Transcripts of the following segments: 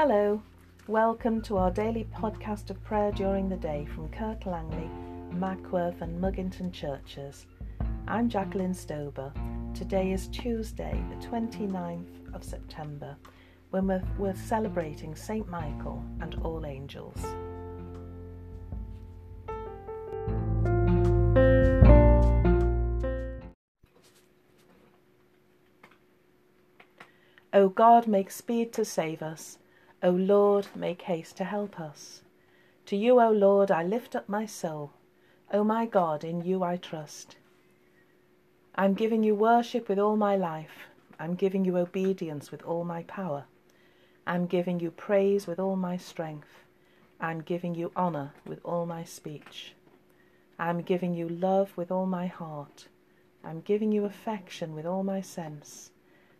Hello, welcome to our daily podcast of prayer during the day from Kirk Langley, Mackworth, and Mugginton churches. I'm Jacqueline Stober. Today is Tuesday, the 29th of September, when we're, we're celebrating St. Michael and all angels. O God, make speed to save us. O Lord, make haste to help us. To you, O Lord, I lift up my soul. O my God, in you I trust. I'm giving you worship with all my life. I'm giving you obedience with all my power. I'm giving you praise with all my strength. I'm giving you honour with all my speech. I'm giving you love with all my heart. I'm giving you affection with all my sense.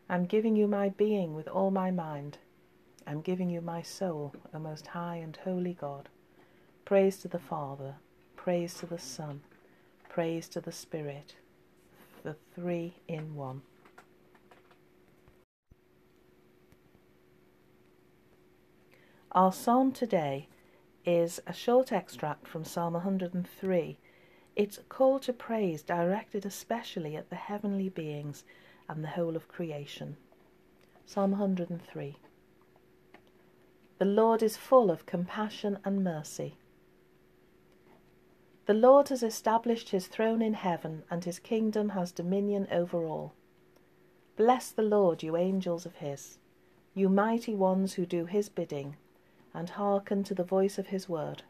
I'm giving you my being with all my mind. I'm giving you my soul, O most high and holy God. Praise to the Father, praise to the Son, praise to the Spirit, the three in one. Our psalm today is a short extract from Psalm 103. It's a call to praise directed especially at the heavenly beings and the whole of creation. Psalm 103 The Lord is full of compassion and mercy. The Lord has established his throne in heaven, and his kingdom has dominion over all. Bless the Lord, you angels of his, you mighty ones who do his bidding, and hearken to the voice of his word.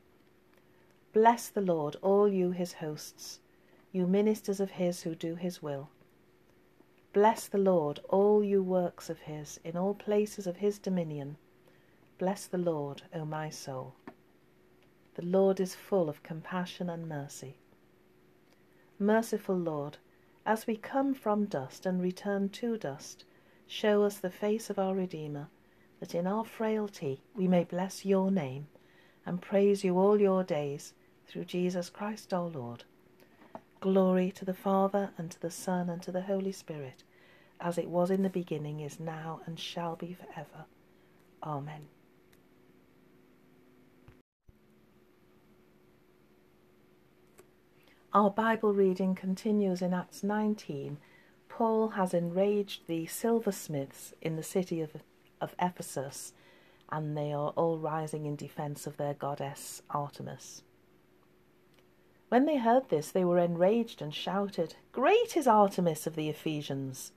Bless the Lord, all you his hosts, you ministers of his who do his will. Bless the Lord, all you works of his, in all places of his dominion. Bless the Lord, O my soul. The Lord is full of compassion and mercy. Merciful Lord, as we come from dust and return to dust, show us the face of our Redeemer, that in our frailty we may bless your name and praise you all your days through Jesus Christ our Lord. Glory to the Father, and to the Son, and to the Holy Spirit as it was in the beginning, is now, and shall be forever. Amen. Our Bible reading continues in Acts 19. Paul has enraged the silversmiths in the city of, of Ephesus, and they are all rising in defence of their goddess Artemis. When they heard this, they were enraged and shouted, Great is Artemis of the Ephesians!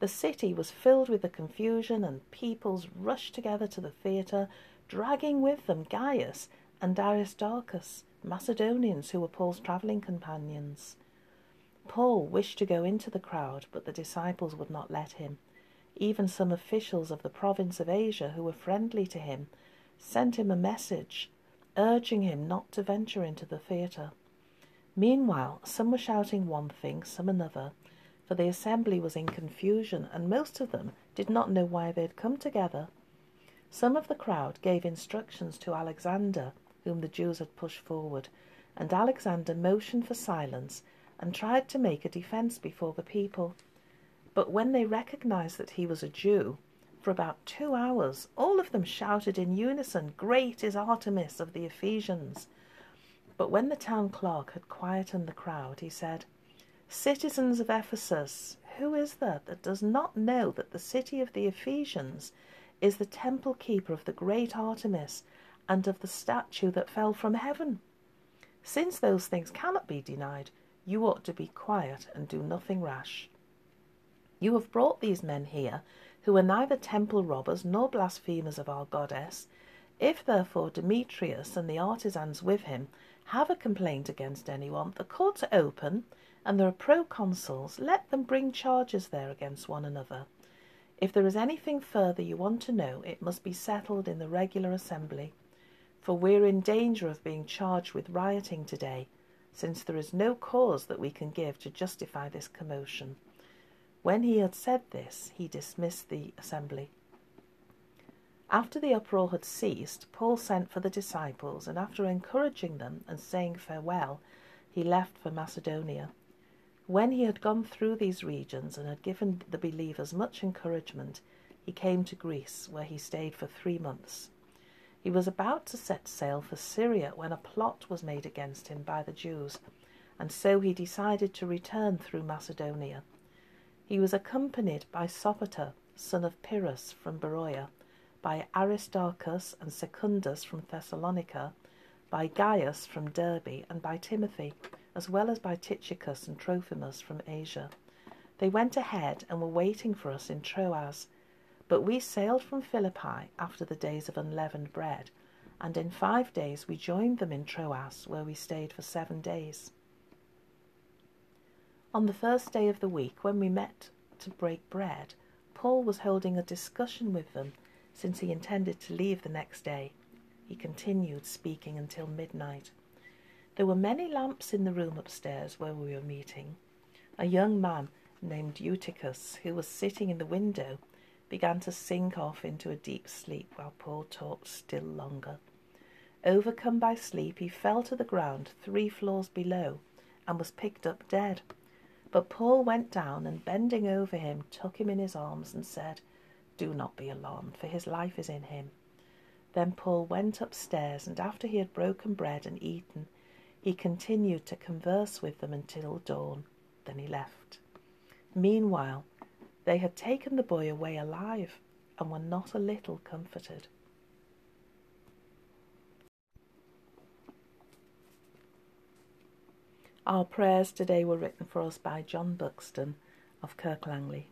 The city was filled with the confusion, and peoples rushed together to the theatre, dragging with them Gaius and Aristarchus, Macedonians who were Paul's travelling companions. Paul wished to go into the crowd, but the disciples would not let him. Even some officials of the province of Asia, who were friendly to him, sent him a message urging him not to venture into the theatre. Meanwhile, some were shouting one thing, some another, for the assembly was in confusion, and most of them did not know why they had come together. Some of the crowd gave instructions to Alexander, whom the Jews had pushed forward, and Alexander motioned for silence and tried to make a defence before the people. But when they recognized that he was a Jew, for about two hours all of them shouted in unison, Great is Artemis of the Ephesians! But when the town clerk had quietened the crowd, he said, Citizens of Ephesus, who is there that does not know that the city of the Ephesians is the temple keeper of the great Artemis and of the statue that fell from heaven? Since those things cannot be denied, you ought to be quiet and do nothing rash. You have brought these men here, who are neither temple robbers nor blasphemers of our goddess. If therefore Demetrius and the artisans with him have a complaint against anyone, the courts are open and there are proconsuls, let them bring charges there against one another. If there is anything further you want to know, it must be settled in the regular assembly, for we're in danger of being charged with rioting today, since there is no cause that we can give to justify this commotion. When he had said this, he dismissed the assembly. After the uproar had ceased, Paul sent for the disciples, and after encouraging them and saying farewell, he left for Macedonia. When he had gone through these regions and had given the believers much encouragement, he came to Greece, where he stayed for three months. He was about to set sail for Syria when a plot was made against him by the Jews, and so he decided to return through Macedonia. He was accompanied by Sopater, son of Pyrrhus from Beroea, by Aristarchus and Secundus from Thessalonica, by Gaius from Derbe, and by Timothy, as well as by Tychicus and Trophimus from Asia. They went ahead and were waiting for us in Troas. But we sailed from Philippi after the days of unleavened bread, and in five days we joined them in Troas, where we stayed for seven days. On the first day of the week, when we met to break bread, Paul was holding a discussion with them since he intended to leave the next day. He continued speaking until midnight. There were many lamps in the room upstairs where we were meeting. A young man named Eutychus, who was sitting in the window, began to sink off into a deep sleep while Paul talked still longer. Overcome by sleep, he fell to the ground three floors below and was picked up dead. But Paul went down and, bending over him, took him in his arms and said, Do not be alarmed, for his life is in him. Then Paul went upstairs, and after he had broken bread and eaten, he continued to converse with them until dawn. Then he left. Meanwhile, they had taken the boy away alive and were not a little comforted. Our prayers today were written for us by John Buxton of Kirk Langley.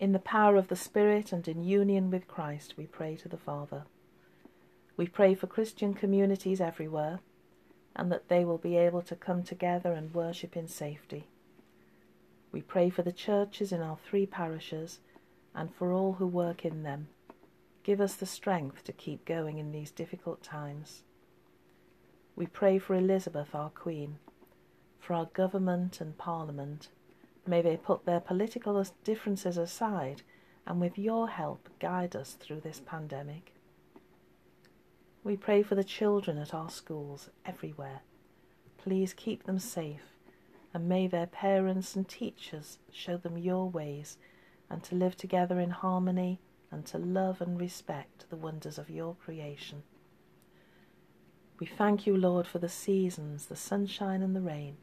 In the power of the Spirit and in union with Christ, we pray to the Father. We pray for Christian communities everywhere and that they will be able to come together and worship in safety. We pray for the churches in our three parishes and for all who work in them. Give us the strength to keep going in these difficult times. We pray for Elizabeth, our Queen, for our government and parliament. May they put their political differences aside and with your help guide us through this pandemic. We pray for the children at our schools everywhere. Please keep them safe, and may their parents and teachers show them your ways, and to live together in harmony and to love and respect the wonders of your creation. We thank you, Lord, for the seasons, the sunshine and the rain,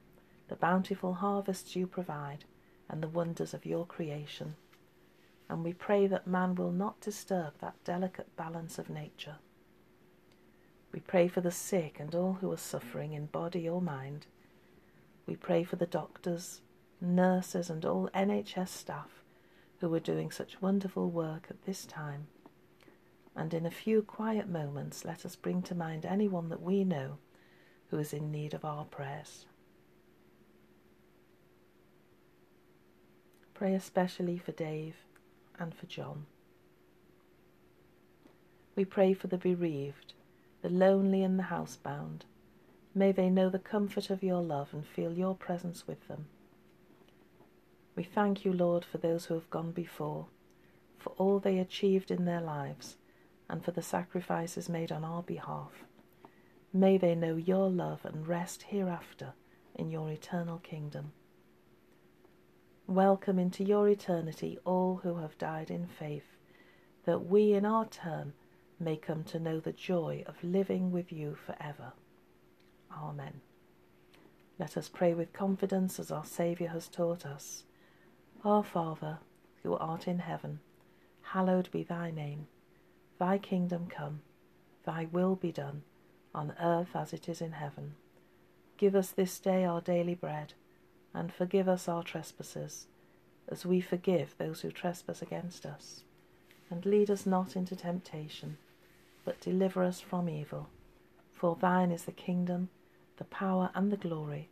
the bountiful harvests you provide, and the wonders of your creation. And we pray that man will not disturb that delicate balance of nature. We pray for the sick and all who are suffering in body or mind. We pray for the doctors, nurses, and all NHS staff who are doing such wonderful work at this time. And in a few quiet moments, let us bring to mind anyone that we know who is in need of our prayers. Pray especially for Dave and for John. We pray for the bereaved the lonely and the housebound. May they know the comfort of your love and feel your presence with them. We thank you, Lord, for those who have gone before, for all they achieved in their lives, and for the sacrifices made on our behalf. May they know your love and rest hereafter in your eternal kingdom. Welcome into your eternity all who have died in faith, that we in our turn may come to know the joy of living with you forever. Amen. Let us pray with confidence as our Saviour has taught us. Our Father, who art in heaven, hallowed be thy name. Thy kingdom come, thy will be done, on earth as it is in heaven. Give us this day our daily bread, and forgive us our trespasses, as we forgive those who trespass against us. And lead us not into temptation but deliver us from evil. For thine is the kingdom, the power, and the glory,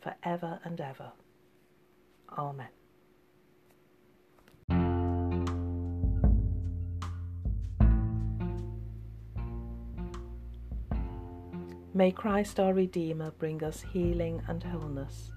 for ever and ever. Amen. May Christ our Redeemer bring us healing and wholeness.